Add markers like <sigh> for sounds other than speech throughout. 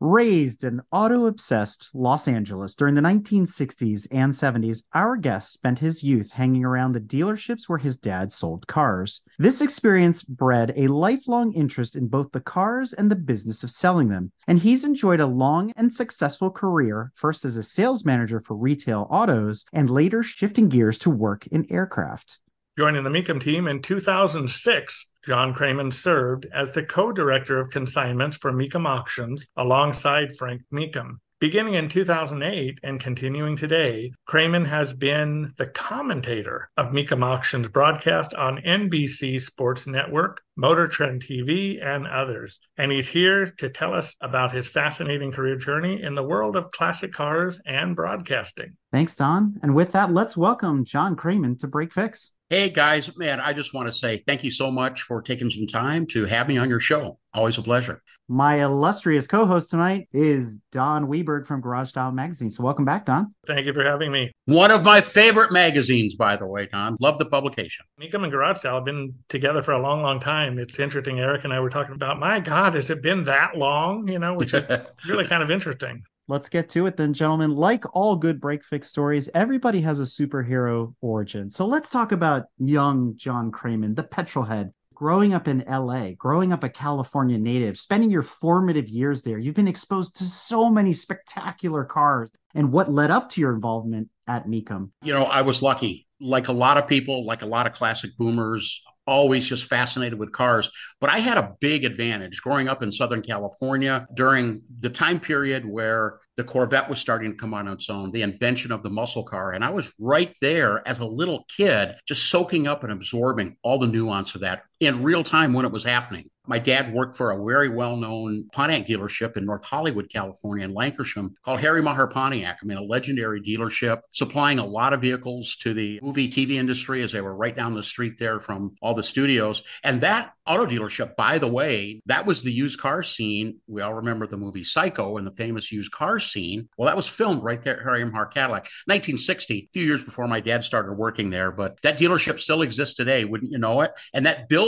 Raised in auto obsessed Los Angeles during the 1960s and 70s, our guest spent his youth hanging around the dealerships where his dad sold cars. This experience bred a lifelong interest in both the cars and the business of selling them, and he's enjoyed a long and successful career, first as a sales manager for retail autos, and later shifting gears to work in aircraft. Joining the Mecum team in 2006, John Kraman served as the co-director of consignments for Mecum Auctions alongside Frank Mecum. Beginning in 2008 and continuing today, Kraman has been the commentator of Mecum Auctions broadcast on NBC Sports Network, Motor Trend TV, and others. And he's here to tell us about his fascinating career journey in the world of classic cars and broadcasting. Thanks, Don. And with that, let's welcome John Kraman to Break Fix. Hey guys, man, I just want to say thank you so much for taking some time to have me on your show. Always a pleasure. My illustrious co host tonight is Don Weberg from Garage Style Magazine. So, welcome back, Don. Thank you for having me. One of my favorite magazines, by the way, Don. Love the publication. Mecum and Garage Style have been together for a long, long time. It's interesting. Eric and I were talking about, my God, has it been that long? You know, which is <laughs> really kind of interesting. Let's get to it then, gentlemen. Like all good break fix stories, everybody has a superhero origin. So let's talk about young John Kraman, the petrolhead, growing up in LA, growing up a California native, spending your formative years there. You've been exposed to so many spectacular cars. And what led up to your involvement at Mecum? You know, I was lucky. Like a lot of people, like a lot of classic boomers, always just fascinated with cars. But I had a big advantage growing up in Southern California during the time period where the Corvette was starting to come on its own, the invention of the muscle car. And I was right there as a little kid, just soaking up and absorbing all the nuance of that in real time when it was happening. My dad worked for a very well known Pontiac dealership in North Hollywood, California, in Lankershim called Harry Maher Pontiac. I mean, a legendary dealership supplying a lot of vehicles to the movie TV industry as they were right down the street there from all the studios. And that auto dealership, by the way, that was the used car scene. We all remember the movie Psycho and the famous used car scene. Well, that was filmed right there at Harry Maher Cadillac, 1960, a few years before my dad started working there. But that dealership still exists today, wouldn't you know it? And that building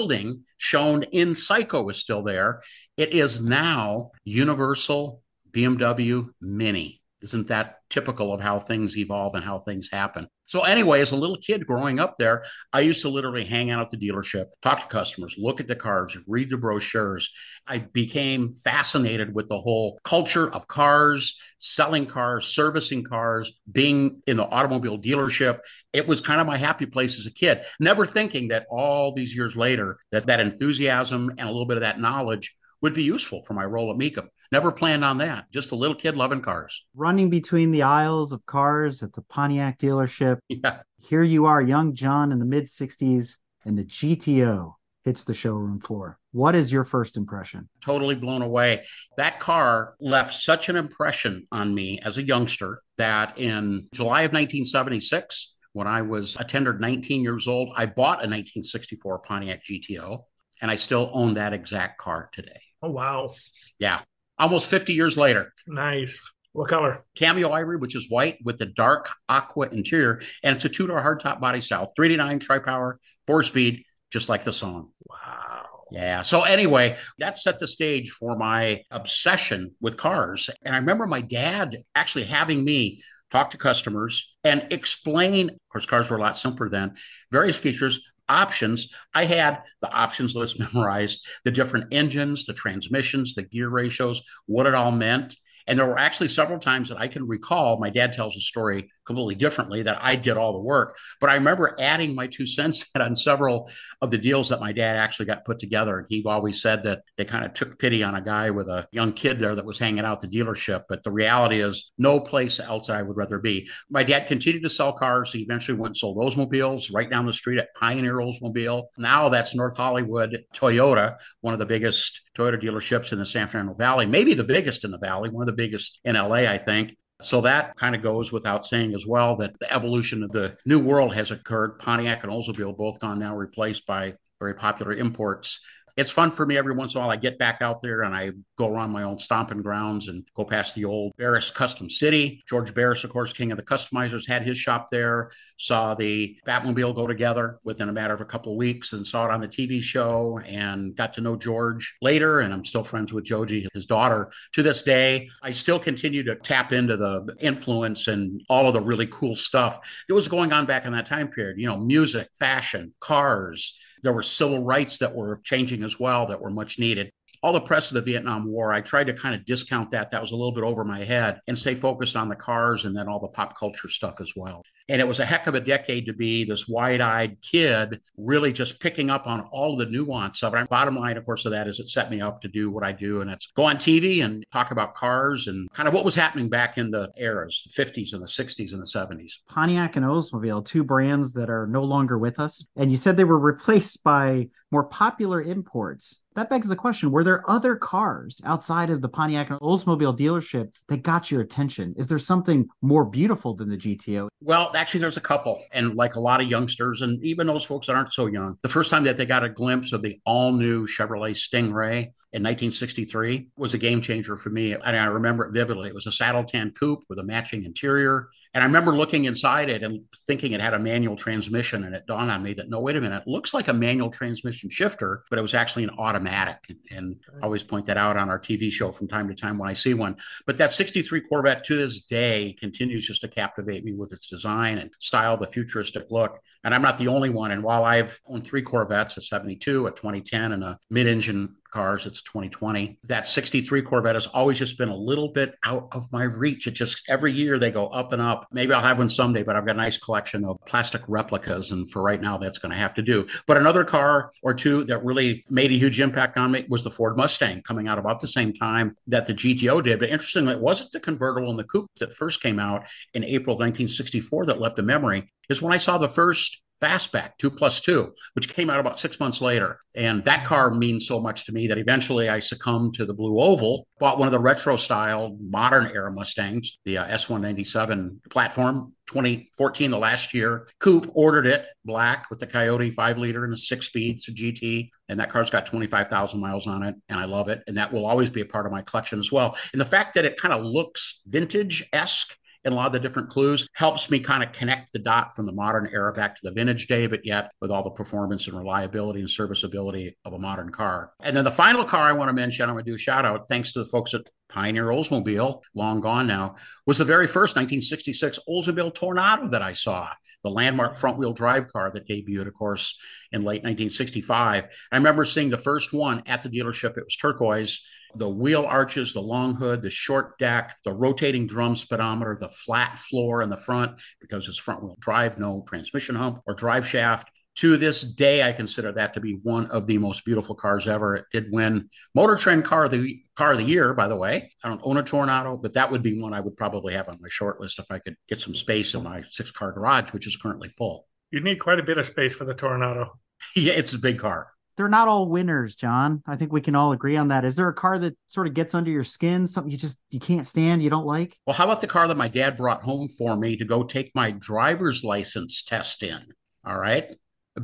shown in Psycho is still there. It is now Universal BMW Mini. Isn't that typical of how things evolve and how things happen? So, anyway, as a little kid growing up there, I used to literally hang out at the dealership, talk to customers, look at the cars, read the brochures. I became fascinated with the whole culture of cars, selling cars, servicing cars, being in the automobile dealership. It was kind of my happy place as a kid, never thinking that all these years later, that that enthusiasm and a little bit of that knowledge would be useful for my role at Mecum. Never planned on that. Just a little kid loving cars. Running between the aisles of cars at the Pontiac dealership. <laughs> Yeah. Here you are, young John in the mid 60s, and the GTO hits the showroom floor. What is your first impression? Totally blown away. That car left such an impression on me as a youngster that in July of 1976, when I was a tender 19 years old, I bought a 1964 Pontiac GTO, and I still own that exact car today. Oh, wow. Yeah. Almost 50 years later. Nice. What color? Cameo ivory, which is white with the dark aqua interior. And it's a two door hardtop body style, 389 tri power, four speed, just like the song. Wow. Yeah. So, anyway, that set the stage for my obsession with cars. And I remember my dad actually having me talk to customers and explain, of course, cars were a lot simpler then, various features, options. I had the options list <laughs> memorized, the different engines, the transmissions, the gear ratios, what it all meant. And there were actually several times that I can recall. My dad tells a story completely differently that I did all the work. But I remember adding my two cents <laughs> on several of the deals that my dad actually got put together. And he always said that they kind of took pity on a guy with a young kid there that was hanging out the dealership. But the reality is, no place else that I would rather be. My dad continued to sell cars. He eventually went and sold Oldsmobiles right down the street at Pioneer Oldsmobile. Now that's North Hollywood Toyota, one of the biggest Toyota dealerships in the San Fernando Valley, maybe the biggest in the valley, one of the biggest in LA, I think So that kind of goes without saying as well that the evolution of the new world has occurred. Pontiac and Oldsmobile both gone now replaced by very popular imports it's fun for me every once in a while. I get back out there and I go around my own stomping grounds and go past the old Barris Custom City. George Barris, of course, king of the customizers, had his shop there. Saw the Batmobile go together within a matter of a couple of weeks and saw it on the TV show and got to know George later. And I'm still friends with Joji, his daughter, to this day. I still continue to tap into the influence and all of the really cool stuff that was going on back in that time period. You know, music, fashion, cars there were civil rights that were changing as well that were much needed all the press of the Vietnam War, I tried to kind of discount that. That was a little bit over my head and stay focused on the cars and then all the pop culture stuff as well. And it was a heck of a decade to be this wide eyed kid, really just picking up on all the nuance of it. Bottom line, of course, of that is it set me up to do what I do. And it's go on TV and talk about cars and kind of what was happening back in the eras, the 50s and the 60s and the 70s. Pontiac and Oldsmobile, two brands that are no longer with us. And you said they were replaced by more popular imports that begs the question were there other cars outside of the Pontiac and Oldsmobile dealership that got your attention? Is there something more beautiful than the GTO? Well, actually, there's a couple. And like a lot of youngsters, and even those folks that aren't so young, the first time that they got a glimpse of the all new Chevrolet Stingray in 1963 was a game changer for me. And I remember it vividly. It was a saddle tan coupe with a matching interior. And I remember looking inside it and thinking it had a manual transmission. And it dawned on me that no, wait a minute, it looks like a manual transmission shifter, but it was actually an automatic. And I always point that out on our TV show from time to time when I see one. But that 63 Corvette to this day continues just to captivate me with its design and style, the futuristic look. And I'm not the only one. And while I've owned three Corvettes, a 72, a 2010, and a mid engine cars. It's 2020. That 63 Corvette has always just been a little bit out of my reach. It just every year they go up and up. Maybe I'll have one someday, but I've got a nice collection of plastic replicas. And for right now, that's going to have to do. But another car or two that really made a huge impact on me was the Ford Mustang coming out about the same time that the GTO did. But interestingly, it wasn't the convertible and the coupe that first came out in April 1964 that left a memory. Is when I saw the first fastback two plus two which came out about six months later. And that car means so much to me that eventually i succumbed to the blue oval bought one of the retro style modern era mustangs the uh, s197 platform 2014 the last year. Coupe ordered it black with the coyote five liter and a six speed it's gt and that car's got 25,000 miles on it and i love it and that will always be a part of my collection as well. And the fact that it kind of looks vintage-esque and a lot of the different clues helps me kind of connect the dot from the modern era back to the vintage day, but yet with all the performance and reliability and serviceability of a modern car. And then the final car I want to mention, I'm going to do a shout out, thanks to the folks at Pioneer Oldsmobile, long gone now, was the very first 1966 Oldsmobile Toronado that I saw, the landmark front wheel drive car that debuted, of course, in late 1965. I remember seeing the first one at the dealership. It was turquoise the wheel arches, the long hood, the short deck, the rotating drum speedometer, the flat floor in the front because it's front wheel drive, no transmission hump or drive shaft. To this day, I consider that to be one of the most beautiful cars ever. It did win Motor Trend Car of the Car of the Year, by the way. I don't own a Toronado, but that would be one I would probably have on my short list if I could get some space in my six car garage, which is currently full. You need quite a bit of space for the Toronado. <laughs> yeah, it's a big car they're not all winners, John. I think we can all agree on that. Is there a car that sort of gets under your skin, something you just you can't stand, you don't like? Well, how about the car that my dad brought home for me to go take my driver's license test in? All right.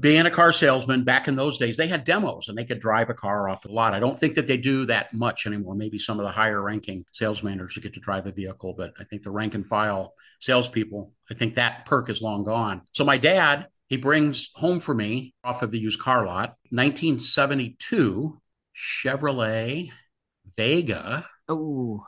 Being a car salesman back in those days, they had demos and they could drive a car off a lot. I don't think that they do that much anymore. Maybe some of the higher ranking sales managers get to drive a vehicle, but I think the rank and file salespeople, I think that perk is long gone. So my dad he brings home for me off of the used car lot 1972 Chevrolet Vega oh.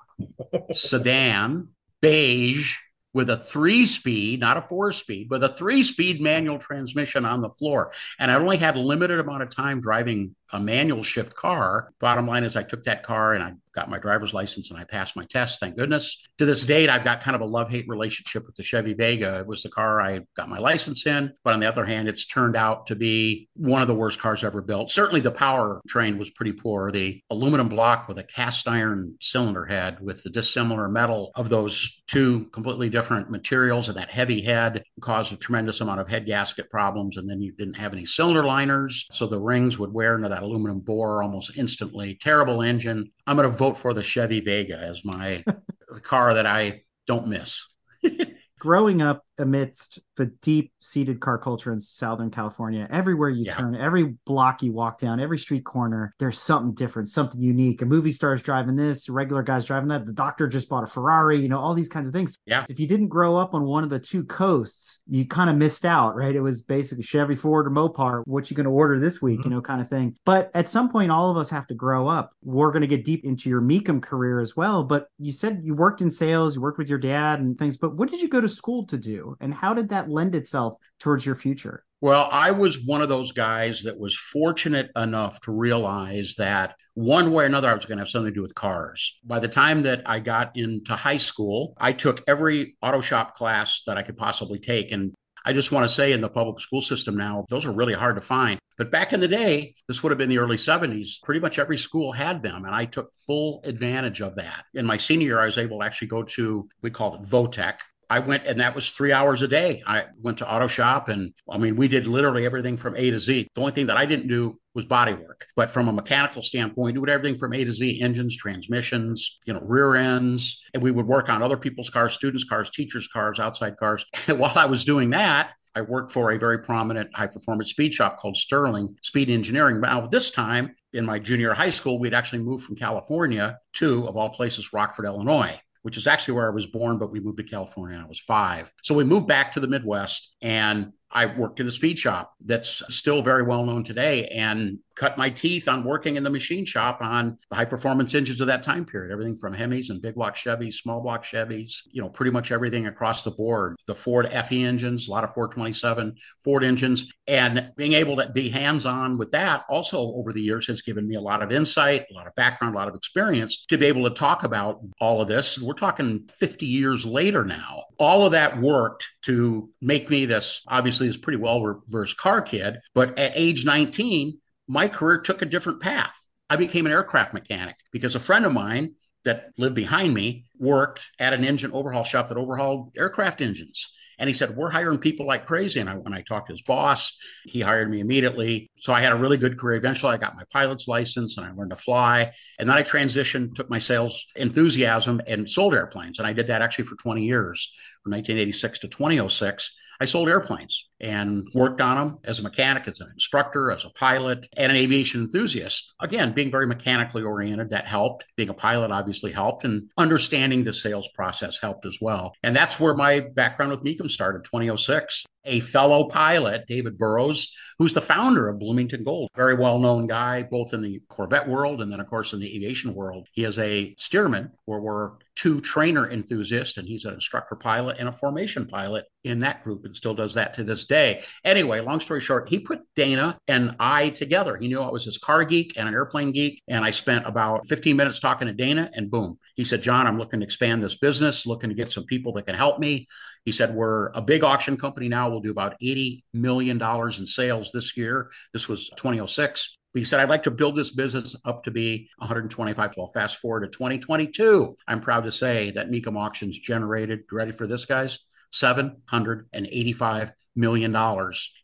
sedan, beige, with a three speed, not a four speed, but a three speed manual transmission on the floor. And I only had a limited amount of time driving a manual shift car. Bottom line is, I took that car and I got my driver's license and I passed my test. Thank goodness. To this date, I've got kind of a love hate relationship with the Chevy Vega. It was the car I got my license in. But on the other hand, it's turned out to be one of the worst cars ever built. Certainly the power train was pretty poor. The aluminum block with a cast iron cylinder head with the dissimilar metal of those two completely different materials and that heavy head caused a tremendous amount of head gasket problems. And then you didn't have any cylinder liners. So the rings would wear into that aluminum bore almost instantly. Terrible engine. I'm going to vote for the Chevy Vega as my <laughs> car that I don't miss. <laughs> growing up amidst the deep seated car culture in Southern California, everywhere you Yeah. turn, every block you walk down, every street corner, there's something different, something unique. A movie star is driving this, a regular guy's driving that. The doctor just bought a Ferrari, you know, all these kinds of things. Yeah. If you didn't grow up on one of the two coasts, you kind of missed out, right? It was basically Chevy, Ford, or Mopar. What you going to order this week, you mm-hmm. know, kind of thing. But at some point, all of us have to grow up. We're going to get deep into your Mecum career as well. But you said you worked in sales, you worked with your dad and things. But what did you go to school to do? And how did that lend itself towards your future? Well, I was one of those guys that was fortunate enough to realize that one way or another, I was going to have something to do with cars. By the time that I got into high school, I took every auto shop class that I could possibly take. And I just want to say in the public school system now, those are really hard to find. But back in the day, this would have been the early 70s, pretty much every school had them. And I took full advantage of that. In my senior year, I was able to actually go to, we called it VOTEC, I went and that was three hours a day. I went to auto shop and I mean, we did literally everything from A to Z. The only thing that I didn't do was body work. But from a mechanical standpoint, we did everything from A to Z engines, transmissions, you know, rear ends. And we would work on other people's cars, students' cars, teachers' cars, outside cars. <laughs> And while I was doing that, I worked for a very prominent high performance speed shop called Sterling Speed Engineering. Now, this time in my junior high school, we'd actually moved from California to, of all places, Rockford, Illinois which is actually where I was born, but we moved to California I was five. So we moved back to the Midwest and I worked in a speed shop that's still very well known today and cut my teeth on working in the machine shop on the high performance engines of that time period, everything from Hemis and big block Chevys, small block Chevys, you know, pretty much everything across the board. The Ford FE engines, a lot of 427 Ford engines, and being able to be hands on with that also over the years has given me a lot of insight, a lot of background, a lot of experience to be able to talk about all of this. We're talking 50 years later now. All of that worked to make me this obviously this pretty well reversed car kid, but at age 19, my career took a different path. I became an aircraft mechanic because a friend of mine that lived behind me worked at an engine overhaul shop that overhauled aircraft engines. And he said, We're hiring people like crazy. And I, when I talked to his boss, he hired me immediately. So I had a really good career. Eventually, I got my pilot's license and I learned to fly. And then I transitioned, took my sales enthusiasm and sold airplanes. And I did that actually for 20 years, from 1986 to 2006. I sold airplanes and worked on them as a mechanic, as an instructor, as a pilot, and an aviation enthusiast. Again, being very mechanically oriented, that helped. Being a pilot obviously helped, and understanding the sales process helped as well. And that's where my background with Mecum started, 2006 a fellow pilot, David Burroughs, who's the founder of Bloomington Gold. Very well known guy, both in the Corvette world and then, of course, in the aviation world. He is a Stearman, where we're two trainer enthusiasts, and he's an instructor pilot and a formation pilot in that group and still does that to this day. Anyway, long story short, he put Dana and I together. He knew I was his car geek and an airplane geek. And I spent about 15 minutes talking to Dana, and boom, he said, John, I'm looking to expand this business, looking to get some people that can help me. He said, We're a big auction company now. We'll do about $80 million in sales this year. This was 2006. He said, I'd like to build this business up to be 125. Well, fast forward to 2022. I'm proud to say that Mecum Auctions generated, ready for this, guys? $785 million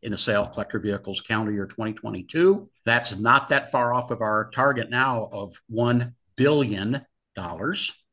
in the sale of collector vehicles calendar year 2022. That's not that far off of our target now of $1 billion.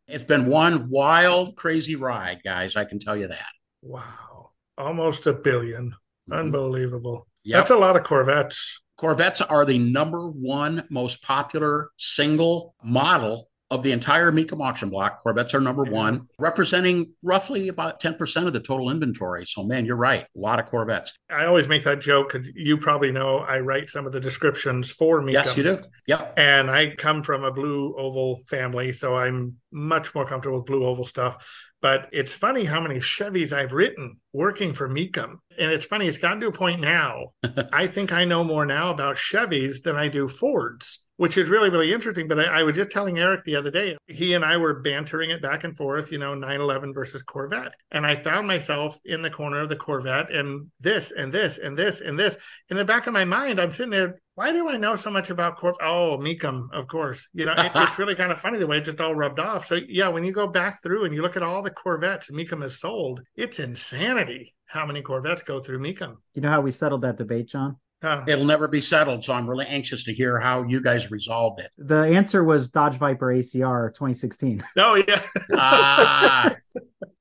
It's been one wild, crazy ride, guys. I can tell you that. Wow. Almost a 1000000000 Mm-hmm. Unbelievable. Yep. That's a lot of Corvettes. Corvettes are the number one most popular single model of the entire Mecum auction block. Corvettes are number one, representing roughly about 10% of the total inventory. So, man, you're right. A lot of Corvettes. I always make that joke because you probably know I write some of the descriptions for Mecum. Yes, you do. Yep. And I come from a blue oval family, so I'm much more comfortable with blue oval stuff. But it's funny how many Chevys I've written working for Mecum. And it's funny, it's gotten to a point now. <laughs> I think I know more now about Chevys than I do Fords, which is really, really interesting. But I, I, was just telling Eric the other day, he and I were bantering it back and forth, you know, 911 versus Corvette. And I found myself in the corner of the Corvette and this and this and this and this. In the back of my mind, I'm sitting there why do I know so much about Corp? Oh, Mecum, of course. You know, it, it's <laughs> really kind of funny the way it just all rubbed off. So yeah, when you go back through and you look at all the Corvettes Mecum has sold, it's insanity how many Corvettes go through Mecum. You know how we settled that debate, John? Uh, It'll never be settled. So I'm really anxious to hear how you guys resolved it. The answer was Dodge Viper ACR 2016. oh yeah. Ah,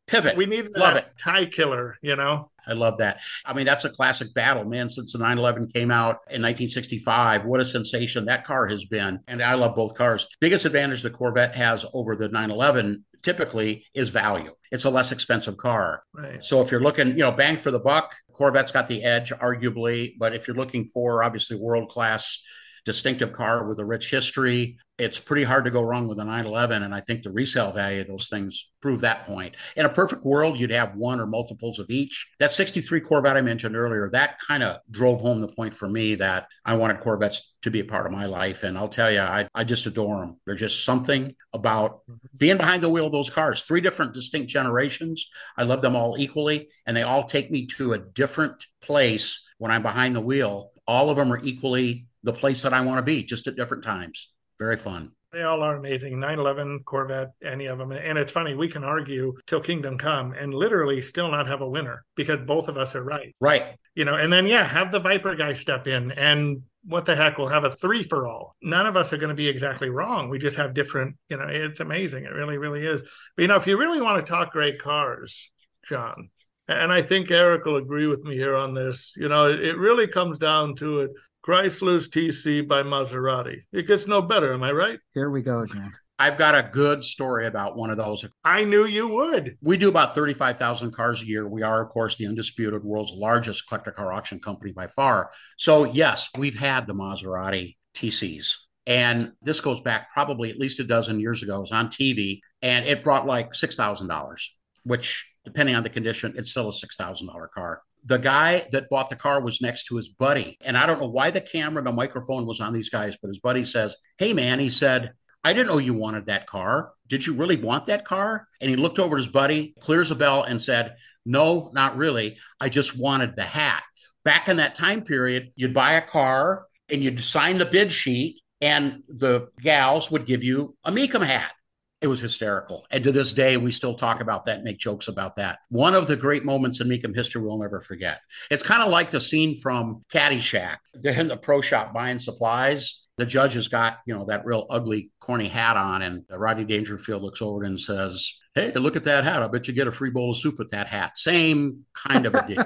Pivot. We need Love that tie killer, you know? I love that. I mean, that's a classic battle, man. Since the 911 came out in 1965, what a sensation that car has been. And I love both cars. Biggest advantage the Corvette has over the 911 typically is value. It's a less expensive car. Right. So if you're looking, you know, bang for the buck, Corvette's got the edge, arguably. But if you're looking for obviously world class distinctive car with a rich history. It's pretty hard to go wrong with a 911. And I think the resale value of those things prove that point. In a perfect world, you'd have one or multiples of each. That 63 Corvette I mentioned earlier, that kind of drove home the point for me that I wanted Corvettes to be a part of my life. And I'll tell you, I, I just adore them. There's just something about being behind the wheel of those cars, three different distinct generations. I love them all equally, and they all take me to a different place when I'm behind the wheel. All of them are equally the place that I want to be, just at different times. Very fun. They all are amazing. 911, Corvette, any of them. And it's funny, we can argue till kingdom come and literally still not have a winner because both of us are right. Right. You know, and then, yeah, have the Viper guy step in and what the heck, we'll have a three for all. None of us are going to be exactly wrong. We just have different, you know, it's amazing. It really, really is. But, you know, if you really want to talk great cars, John, and I think Eric will agree with me here on this, you know, it, it really comes down to it Chrysler's TC by Maserati. It gets no better, am I right? Here we go again. I've got a good story about one of those. I knew you would. We do about 35,000 cars a year. We are, of course, the undisputed world's largest collector car auction company by far. So, yes, we've had the Maserati TCs. And this goes back probably at least a dozen years ago. It was on TV and it brought like $6,000, which, depending on the condition, it's still a $6,000 car the guy that bought the car was next to his buddy. And I don't know why the camera, and the microphone was on these guys, but his buddy says, Hey, man, he said, I didn't know you wanted that car. Did you really want that car? And he looked over at his buddy, clears a bell, and said, No, not really. I just wanted the hat. Back in that time period, you'd buy a car and you'd sign the bid sheet, and the gals would give you a Mecum hat. It was hysterical. And to this day, we still talk about that and make jokes about that. One of the great moments in Mecum history we'll never forget. It's kind of like the scene from Caddyshack. They're in the pro shop buying supplies. The judge has got, you know, that real ugly, corny hat on, and Rodney Dangerfield looks over and says, Hey, look at that hat. I bet you get a free bowl of soup with that hat. Same kind of a deal.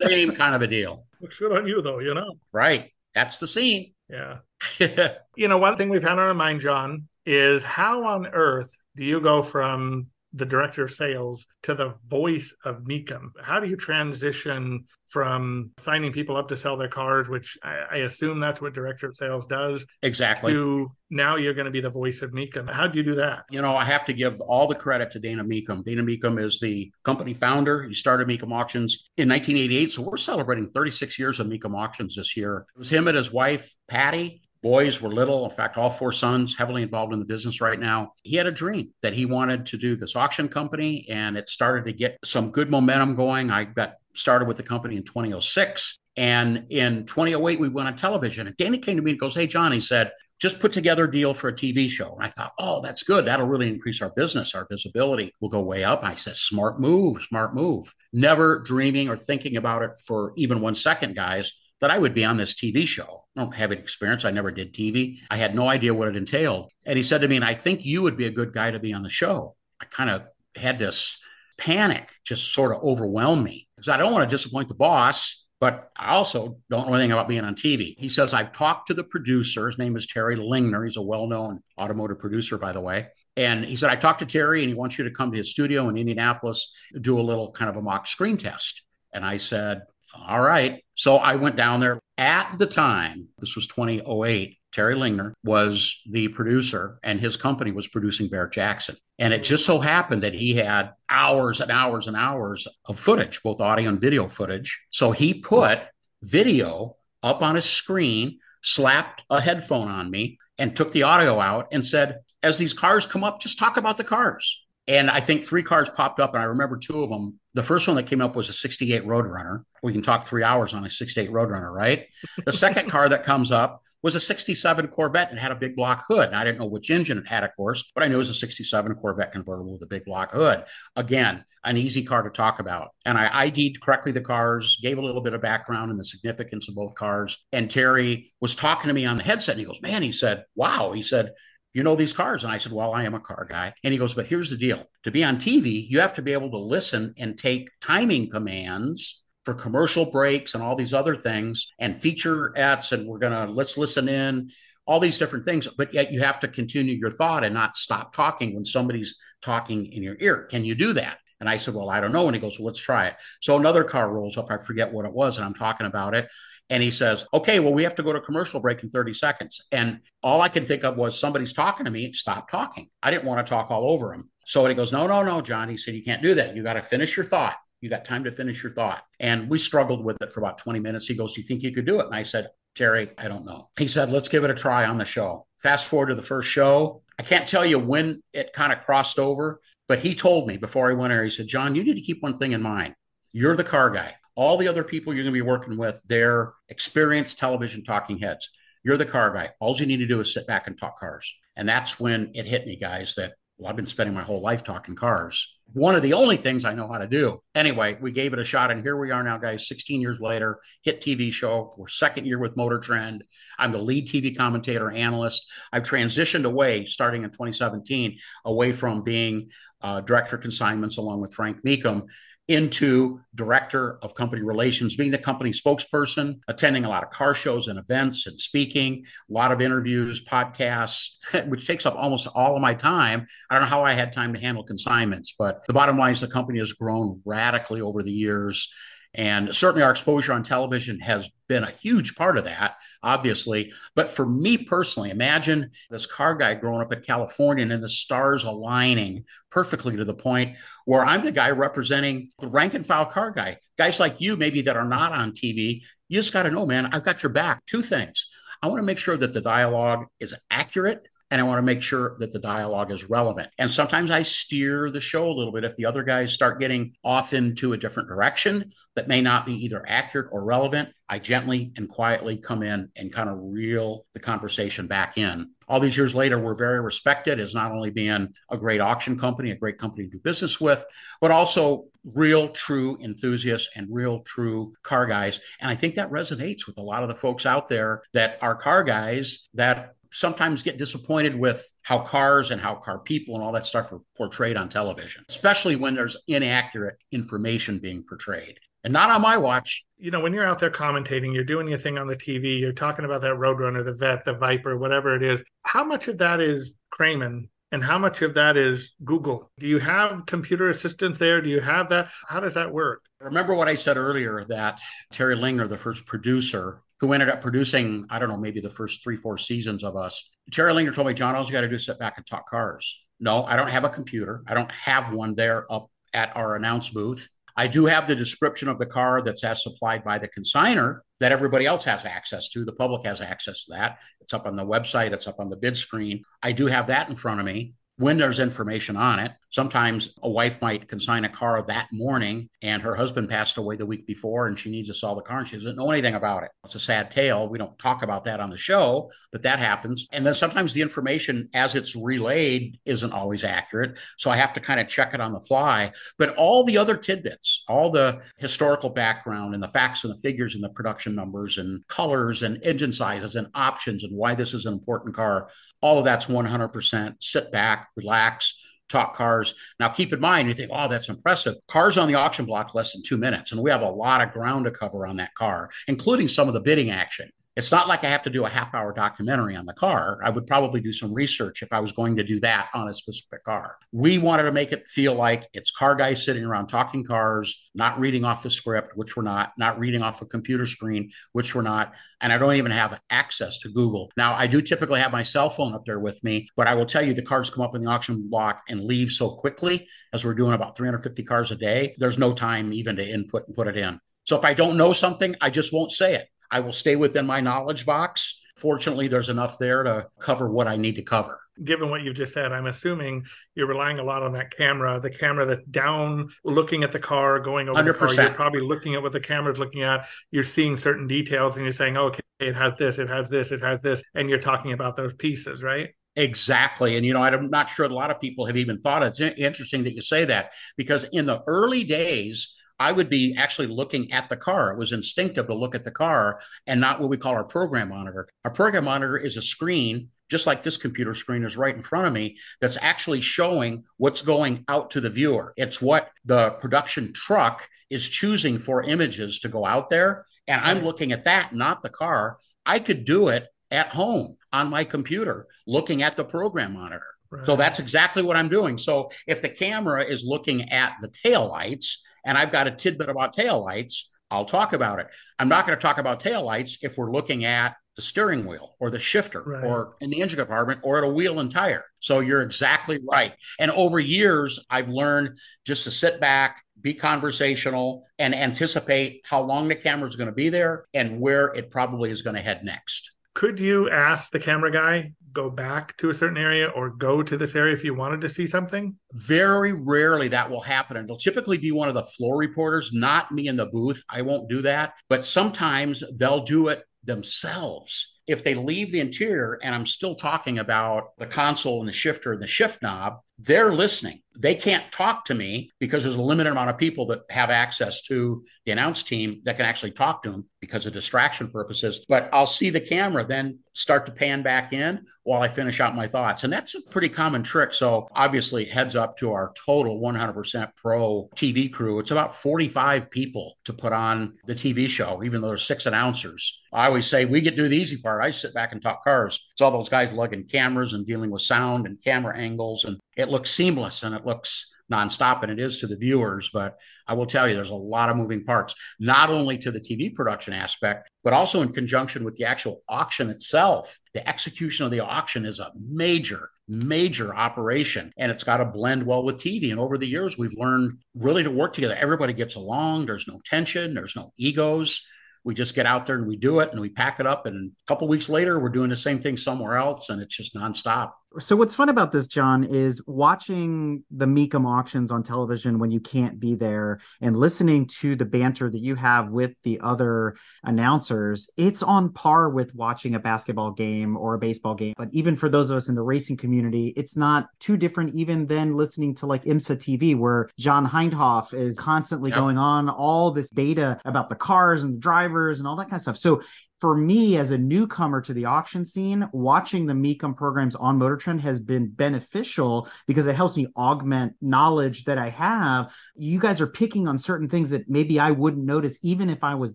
<laughs> Same kind of a deal. Looks good on you, though, you know? Right. That's the scene. Yeah. <laughs> you know, one thing we've had on our mind, John, is how on earth do you go from the director of sales to the voice of Mecum? How do you transition from signing people up to sell their cars, which I, I, assume that's what director of sales does? Exactly. To now you're going to be the voice of Mecum. How do you do that? You know, I have to give all the credit to Dana Mecum. Dana Mecum is the company founder. He started Mecum Auctions in 1988. So we're celebrating 36 years of Mecum Auctions this year. It was him and his wife, Patty, boys were little. In fact, all four sons heavily involved in the business right now. He had a dream that he wanted to do this auction company, and it started to get some good momentum going. I got started with the company in 2006. And in 2008, we went on television. And Danny came to me and goes, Hey, John, he said, just put together a deal for a TV show. And I thought, Oh, that's good. That'll really increase our business. Our visibility will go way up. I said, Smart move, smart move. Never dreaming or thinking about it for even one second, guys that I would be on this TV show. I don't have any experience. I never did TV. I had no idea what it entailed. And he said to me, and I think you would be a good guy to be on the show. I kind of had this panic just sort of overwhelm me because I don't want to disappoint the boss, but I also don't know anything about being on TV. He says, I've talked to the producer. His name is Terry Lingner. He's a well known automotive producer, by the way. And he said, I talked to Terry and he wants you to come to his studio in Indianapolis, do a little kind of a mock screen test. And I said, all right. So I went down there. At the time, this was 2008, Terry Lingner was the producer, and his company was producing Barrett-Jackson. And it just so happened that he had hours and hours and hours of footage, both audio and video footage. So he put video up on his screen, slapped a headphone on me, and took the audio out and said, As these cars come up, just talk about the cars. And I think three cars popped up, and I remember two of them. The first one that came up was a 68 Roadrunner. We can talk three hours on a 68 Roadrunner, right? The second car that comes up was a 67 Corvette and had a big block hood. And I didn't know which engine it had, of course, but I knew it was a 67 Corvette convertible with a big block hood. Again, an easy car to talk about. And I ID'd correctly the cars, gave a little bit of background and the significance of both cars. And Terry was talking to me on the headset and he goes, Man, he said, Wow. He said, you know these cars? And I said, Well, I am a car guy. And he goes, But here's the deal to be on TV, you have to be able to listen and take timing commands for commercial breaks and all these other things and feature featurettes. And we're going to let's listen in, all these different things. But yet you have to continue your thought and not stop talking when somebody's talking in your ear. Can you do that? And I said, Well, I don't know. And he goes, Well, let's try it. So another car rolls up. I forget what it was. And I'm talking about it. And he says, Okay, well, we have to go to commercial break in 30 seconds. And all I could think of was somebody's talking to me. Stop talking. I didn't want to talk all over him. So he goes, No, no, no, John. He said, You can't do that. You got to finish your thought. You got time to finish your thought. And we struggled with it for about 20 minutes. He goes, Do you think you could do it? And I said, Terry, I don't know. He said, Let's give it a try on the show. Fast forward to the first show. I can't tell you when it kind of crossed over, but he told me before I went there, he said, John, you need to keep one thing in mind. You're the car guy. All the other people you're going to be working with, they're experienced television talking heads. You're the car guy. All you need to do is sit back and talk cars. And that's when it hit me, guys, that well, I've been spending my whole life talking cars. One of the only things I know how to do. Anyway, we gave it a shot, and here we are now, guys, 16 years later, hit TV show. We're second year with Motor Trend. I'm the lead TV commentator analyst. I've transitioned away, starting in 2017, away from being uh, director consignments along with Frank Mecum into director of company relations, being the company spokesperson, attending a lot of car shows and events and speaking, a lot of interviews, podcasts, <laughs> which takes up almost all of my time. I don't know how I had time to handle consignments, but the bottom line is the company has grown radically over the years. And certainly our exposure on television has been a huge part of that, obviously. But for me personally, imagine this car guy growing up in California and the stars aligning perfectly to the point where I'm the guy representing the rank and file car guy. Guys like you, maybe that are not on TV, you just got to know, man, I've got your back. Two things. I want to make sure that the dialogue is accurate and I want to make sure that the dialogue is relevant. And sometimes I steer the show a little bit if the other guys start getting off into a different direction that may not be either accurate or relevant. I gently and quietly come in and kind of reel the conversation back in. All these years later, we're very respected as not only being a great auction company, a great company to do business with, but also real, true enthusiasts and real, true car guys. And I think that resonates with a lot of the folks out there that are car guys that sometimes get disappointed with how cars and how car people and all that stuff are portrayed on television, especially when there's inaccurate information being portrayed. And not on my watch. You know, when you're out there commentating, you're doing your thing on the TV, you're talking about that Roadrunner, the Vet, the Viper, whatever it is. How much of that is Kraman and how much of that is Google? Do you have computer assistance there? Do you have that? How does that work? Remember what I said earlier that Terry Lingner, the first producer, who ended up producing, I don't know, maybe the first three, four seasons of us. Terry Lingner told me, John, all you got to do is sit back and talk cars. No, I don't have a computer. I don't have one there up at our announce booth. I do have the description of the car that's as supplied by the consigner that everybody else has access to. The public has access to that. It's up on the website, it's up on the bid screen. I do have that in front of me when there's information on it. Sometimes a wife might consign a car that morning and her husband passed away the week before and she needs to sell the car and she doesn't know anything about it. It's a sad tale. We don't talk about that on the show, but that happens. And then sometimes the information as it's relayed isn't always accurate. So I have to kind of check it on the fly. But all the other tidbits, all the historical background and the facts and the figures and the production numbers and colors and engine sizes and options and why this is an important car, all of that's 100% sit back, relax, talk cars. Now, keep in mind, you think, oh, that's impressive. Cars on the auction block less than two minutes. And we have a lot of ground to cover on that car, including some of the bidding action. It's not like I have to do a half hour documentary on the car. I would probably do some research if I was going to do that on a specific car. We wanted to make it feel like it's car guys sitting around talking cars, not reading off the script, which we're not, not reading off a computer screen, which we're not. And I don't even have access to Google. Now, I do typically have my cell phone up there with me, but I will tell you the cars come up in the auction block and leave so quickly as we're doing about 350 cars a day. There's no time even to input and put it in. So if I don't know something, I just won't say it. I will stay within my knowledge box. Fortunately, there's enough there to cover what I need to cover. Given what you've just said, I'm assuming you're relying a lot on that camera, the camera that's down looking at the car, going over 100%. the car. You're probably looking at what the camera's looking at. You're seeing certain details and you're saying, oh, okay, it has this, it has this, it has this. And you're talking about those pieces, right? Exactly. And, you know, I'm not sure a lot of people have even thought it's interesting that you say that because in the early days, I would be actually looking at the car. It was instinctive to look at the car and not what we call our program monitor. Our program monitor is a screen just like this computer screen is right in front of me, that's actually showing what's going out to the viewer. It's what the production truck is choosing for images to go out there. And I'm looking at that, not the car. I could do it at home on my computer, looking at the program monitor. Right. So that's exactly what I'm doing. So if the camera is looking at the tail lights and I've got a tidbit about taillights, I'll talk about it. I'm not going to talk about taillights if we're looking at the steering wheel or the shifter right. or in the engine compartment or at a wheel and tire. So you're exactly right. And over years, I've learned just to sit back, be conversational, and anticipate how long the camera is going to be there and where it probably is going to head next. Could you ask the camera guy go back to a certain area or go to this area if you wanted to see something? Very rarely that will happen. And they'll typically be one of the floor reporters, not me in the booth. I won't do that. But sometimes they'll do it themselves. If they leave the interior and I'm still talking about the console and the shifter and the shift knob, they're listening. They can't talk to me because there's a limited amount of people that have access to the announce team that can actually talk to them because of distraction purposes. But I'll see the camera then start to pan back in while I finish out my thoughts. And that's a pretty common trick. So obviously, heads up to our total 100% pro TV crew. It's about 45 people to put on the TV show, even though there's six announcers. I always say we get to do the easy part. I sit back and talk cars. It's all those guys lugging cameras and dealing with sound and camera angles and it looks seamless and it looks nonstop, and it is to the viewers. But I will tell you, there's a lot of moving parts, not only to the TV production aspect, but also in conjunction with the actual auction itself. The execution of the auction is a major, major operation, and it's got to blend well with TV. And over the years, we've learned really to work together. Everybody gets along, there's no tension, there's no egos we just get out there and we do it and we pack it up. And a couple weeks later we're doing the same thing somewhere else and it's just nonstop so what's fun about this john is watching the mecum auctions on television when you can't be there and listening to the banter that you have with the other announcers it's on par with watching a basketball game or a baseball game but even for those of us in the racing community it's not too different even than listening to like imsa tv where john hindhaugh is constantly yep. going on all this data about the cars and the drivers and all that kind of stuff so for me as a newcomer to the auction scene, watching the Mecum programs on Motor Trend has been beneficial because it helps me augment knowledge that I have. You guys are picking on certain things that maybe I wouldn't notice even if I was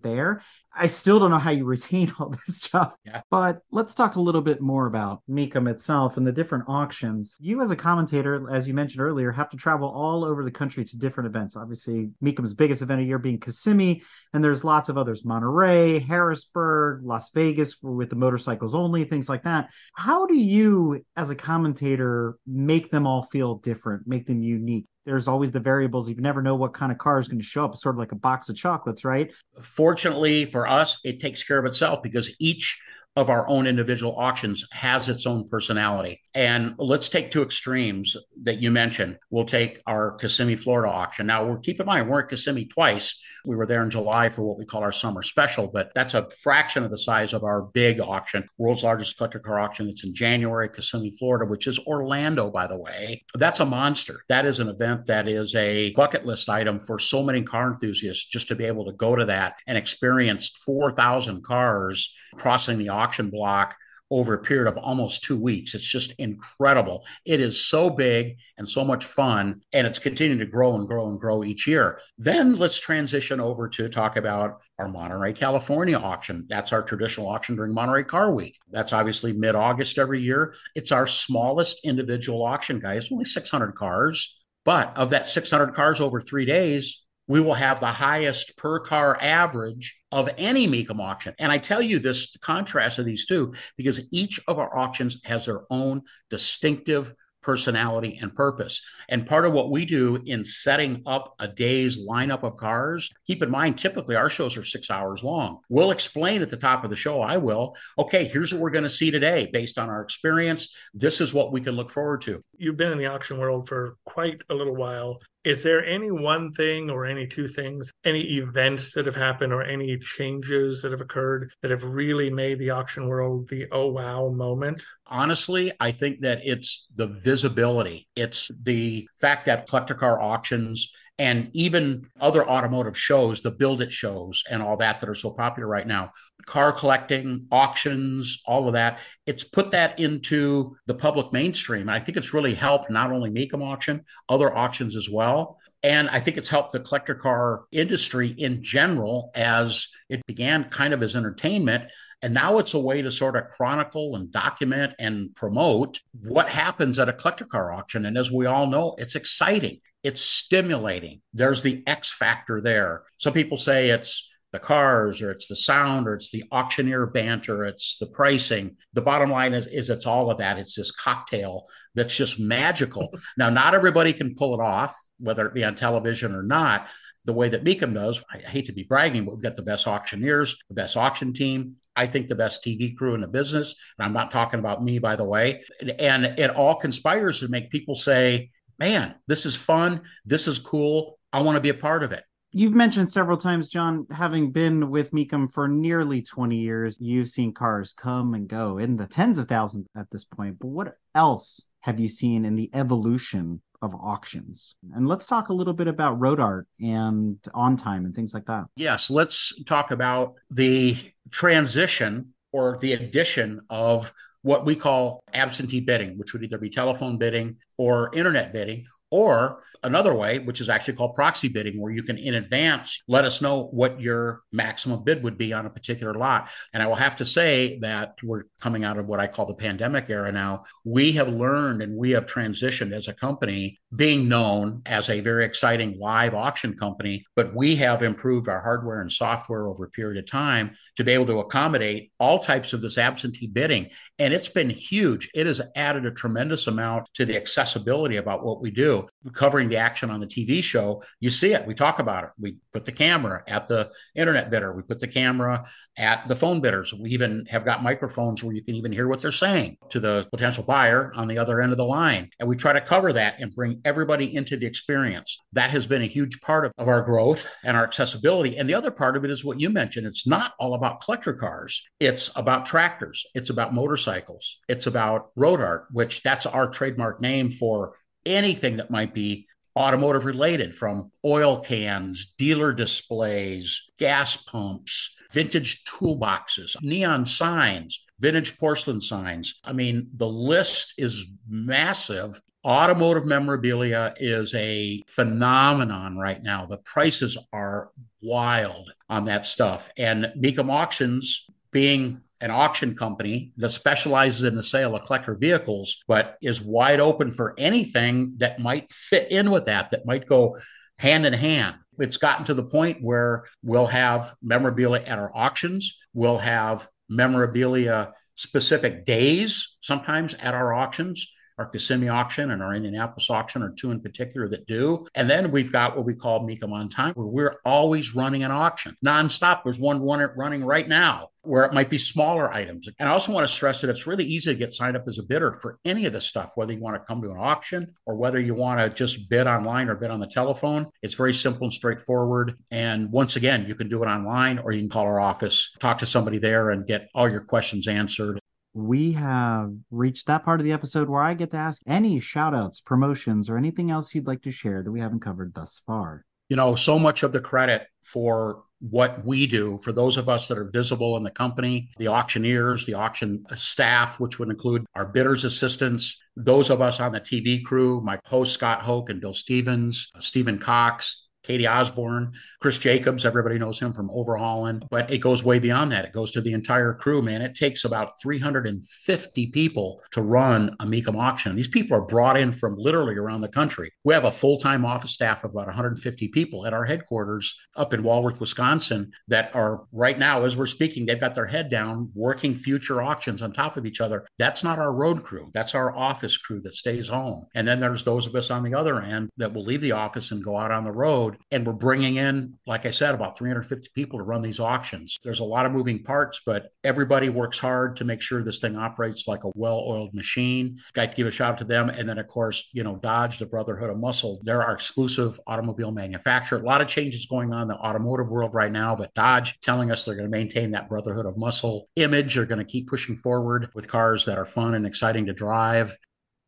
there. I still don't know how you retain all this <laughs> stuff. Yeah. But let's talk a little bit more about Mecum itself and the different auctions. You, as a commentator, as you mentioned earlier, have to travel all over the country to different events. Obviously, Mecum's biggest event of year being Kissimmee, and there's lots of others Monterey, Harrisburg, Las Vegas with the motorcycles only, things like that. How do you, as a commentator, make them all feel different, make them unique? There's always the variables. You never know what kind of car is going to show up. Sort of like a box of chocolates, right? Fortunately for us, it takes care of itself because each of our own individual auctions has its own personality. And let's take two extremes that you mentioned. We'll take our Kissimmee, Florida auction. Now, we're keep in mind, we're at Kissimmee twice. We were there in July for what we call our summer special, but that's a fraction of the size of our big auction, world's largest collector car auction. It's in January, Kissimmee, Florida, which is Orlando, by the way. That's a monster. That is an event that is a bucket list item for so many car enthusiasts just to be able to go to that and experience 4,000 cars crossing the auction block over a period of almost two weeks. It's just incredible. It is so big and so much fun, and it's continuing to grow and grow and grow each year. Then let's transition over to talk about our Monterey, California auction. That's our traditional auction during Monterey Car Week. That's obviously mid August every year. It's our smallest individual auction, guys, only 600 cars. But of that 600 cars over three days, we will have the highest per car average of any Mecum auction. And I tell you this contrast of these two because each of our auctions has their own distinctive personality and purpose. And part of what we do in setting up a day's lineup of cars, keep in mind, typically our shows are six hours long. We'll explain at the top of the show, I will, okay, here's what we're going to see today based on our experience. This is what we can look forward to. You've been in the auction world for quite a little while. Is there any one thing or any two things, any events that have happened or any changes that have occurred that have really made the auction world the oh wow moment? Honestly, I think that it's the visibility. It's the fact that collector car auctions and even other automotive shows, the build it shows and all that that are so popular right now, car collecting, auctions, all of that. It's put that into the public mainstream. And I think it's really helped not only Mecum auction, other auctions as well. And I think it's helped the collector car industry in general as it began kind of as entertainment. And now it's a way to sort of chronicle and document and promote what happens at a collector car auction. And as we all know, it's exciting, it's stimulating. There's the X factor there. Some people say it's the cars or it's the sound or it's the auctioneer banter it's the pricing the bottom line is is it's all of that it's this cocktail that's just magical <laughs> now not everybody can pull it off whether it be on television or not the way that Mecum does. I hate to be bragging, but we've got the best auctioneers, the best auction team. I think the best TV crew in the business. And I'm not talking about me, by the way. And it all conspires to make people say, man, this is fun. This is cool. I want to be a part of it. You've mentioned several times, John, having been with Mecum for nearly 20 years, you've seen cars come and go in the tens of thousands at this point. But what else have you seen in the evolution of auctions. And let's talk a little bit about road art and on time and things like that. Yes, let's talk about the transition or the addition of what we call absentee bidding, which would either be telephone bidding or internet bidding, or another way, which is actually called proxy bidding, where you can in advance let us know what your maximum bid would be on a particular lot. And I will have to say that we're coming out of what I call the pandemic era now. We have learned and we have transitioned as a company, being known as a very exciting live auction company, but we have improved our hardware and software over a period of time to be able to accommodate all types of this absentee bidding. And it's been huge. It has added a tremendous amount to the accessibility about what we do, covering action on the TV show, you see it. We talk about it. We put the camera at the internet bidder. We put the camera at the phone bidders. We even have got microphones where you can even hear what they're saying to the potential buyer on the other end of the line. And we try to cover that and bring everybody into the experience. That has been a huge part of, of our growth and our accessibility. And the other part of it is what you mentioned. It's not all about collector cars. It's about tractors. It's about motorcycles. It's about road art, which that's our trademark name for anything that might be automotive related from oil cans, dealer displays, gas pumps, vintage toolboxes, neon signs, vintage porcelain signs. I mean, the list is massive. Automotive memorabilia is a phenomenon right now. The prices are wild on that stuff. And Mecum Auctions, being an auction company that specializes in the sale of collector vehicles, but is wide open for anything that might fit in with that, that might go hand in hand. It's gotten to the point where we'll have memorabilia at our auctions, we'll have memorabilia specific days sometimes at our auctions our Kissimmee auction and our Indianapolis auction are two in particular that do. And then we've got what we call on Time, where we're always running an auction nonstop. There's one, one running right now where it might be smaller items. And I also want to stress that it's really easy to get signed up as a bidder for any of this stuff, whether you want to come to an auction or whether you want to just bid online or bid on the telephone. It's very simple and straightforward. And once again, you can do it online or you can call our office, talk to somebody there, and get all your questions answered we have reached that part of the episode where I get to ask any shout outs, promotions, or anything else you'd like to share that we haven't covered thus far. You know, so much of the credit for what we do for those of us that are visible in the company, the auctioneers, the auction staff, which would include our bidders assistants, those of us on the TV crew, my host Scott Hoke and Bill Stevens, uh, Stephen Cox, Katie Osborne, Chris Jacobs, everybody knows him from Overhaulin', but it goes way beyond that. It goes to the entire crew, man. It takes about 350 people to run a Mecum auction. These people are brought in from literally around the country. We have a full time office staff of about 150 people at our headquarters up in Walworth, Wisconsin, that are right now, as we're speaking, they've got their head down working future auctions on top of each other. That's not our road crew. That's our office crew that stays home. And then there's those of us on the other end that will leave the office and go out on the road. And we're bringing in like I said, about 350 people to run these auctions. There's a lot of moving parts, but everybody works hard to make sure this thing operates like a well-oiled machine. Got to give a shout out to them. And then, of course, you know, Dodge, the Brotherhood of Muscle, they're our exclusive automobile manufacturer. A lot of changes going on in the automotive world right now, but Dodge telling us they're going to maintain that Brotherhood of Muscle image. They're going to keep pushing forward with cars that are fun and exciting to drive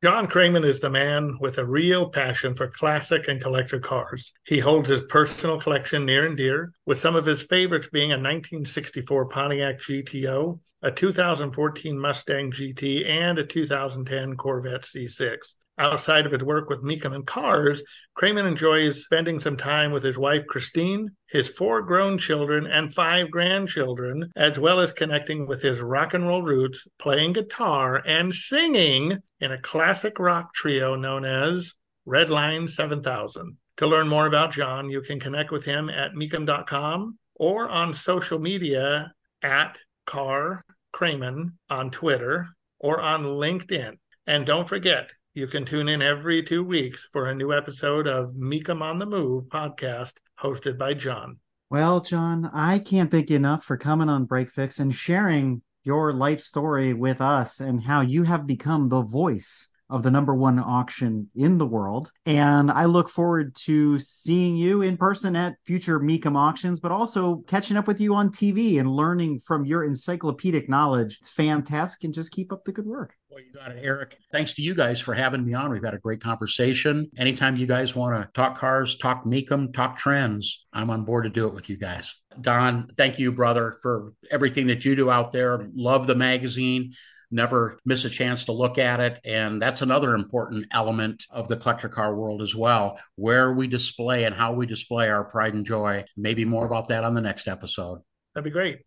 John Kraman is the man with a real passion for classic and collector cars. He holds his personal collection near and dear, with some of his favorites being a 1964 Pontiac GTO, a 2014 Mustang GT, and a 2010 Corvette C6 outside of his work with Mecum and Cars, Kraman enjoys spending some time with his wife Christine, his four grown children, and five grandchildren, as well as connecting with his rock and roll roots, playing guitar and singing in a classic rock trio known as Redline 7000. To learn more about John, you can connect with him at mecum.com or on social media at Car Kraman on Twitter or on LinkedIn. And don't forget, you can tune in every two weeks for a new episode of Mecum on the Move podcast hosted by John. Well, John, I can't thank you enough for coming on Break Fix and sharing your life story with us and how you have become the voice of the number one auction in the world. And I look forward to seeing you in person at future Mecum auctions, but also catching up with you on TV and learning from your encyclopedic knowledge. It's fantastic and just keep up the good work. Well, you got it, Eric. Thanks to you guys for having me on. We've had a great conversation. Anytime you guys want to talk cars, talk Mecum, talk trends, I'm on board to do it with you guys. Don, thank you, brother, for everything that you do out there. Love the magazine never miss a chance to look at it. And that's another important element of the collector car world as well, where we display and how we display our pride and joy. Maybe more about that on the next episode. That'd be great.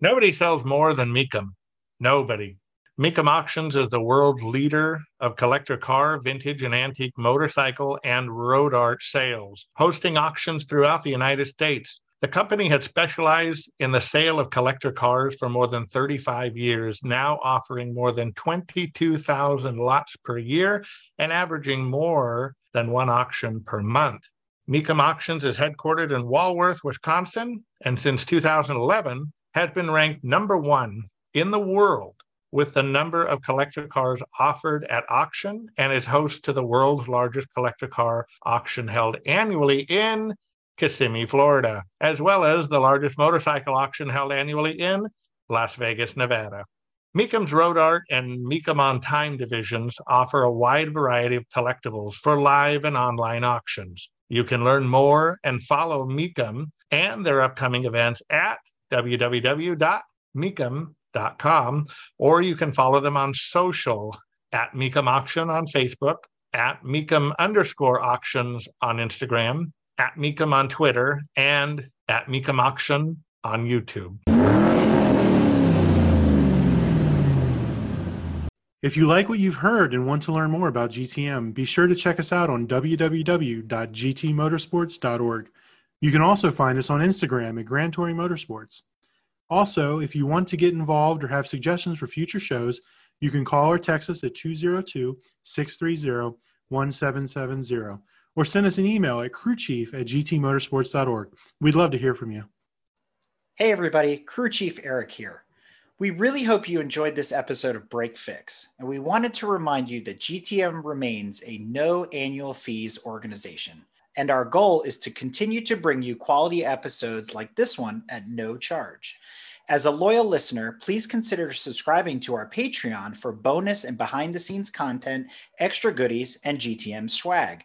Nobody sells more than Mecum. Nobody. Mecum Auctions is the world's leader of collector car, vintage, and antique motorcycle and road art sales, hosting auctions throughout the United States. The company had specialized in the sale of collector cars for more than 35 years, now offering more than 22,000 lots per year and averaging more than one auction per month. Mecum Auctions is headquartered in Walworth, Wisconsin, and since 2011 has been ranked number one in the world with the number of collector cars offered at auction and is host to the world's largest collector car auction held annually in Kissimmee, Florida, as well as the largest motorcycle auction held annually in Las Vegas, Nevada. Mecum's Road Art and Mecum on Time divisions offer a wide variety of collectibles for live and online auctions. You can learn more and follow Mecum and their upcoming events at www.mecum.com, or you can follow them on social at Mecum Auction on Facebook, at Mecum underscore auctions on Instagram, at Mecum on Twitter, and at Mecum Auction on YouTube. If you like what you've heard and want to learn more about GTM, be sure to check us out on www.gtmotorsports.org. You can also find us on Instagram at Grand Touring Motorsports. Also, if you want to get involved or have suggestions for future shows, you can call or text us at 202 630 1770 or send us an email at crewchief at gtmotorsports.org. We'd love to hear from you. Hey, everybody, Crew Chief Eric here. We really hope you enjoyed this episode of Break Fix, and we wanted to remind you that GTM remains a no annual fees organization. And our goal is to continue to bring you quality episodes like this one at no charge. As a loyal listener, please consider subscribing to our Patreon for bonus and behind the scenes content, extra goodies, and GTM swag.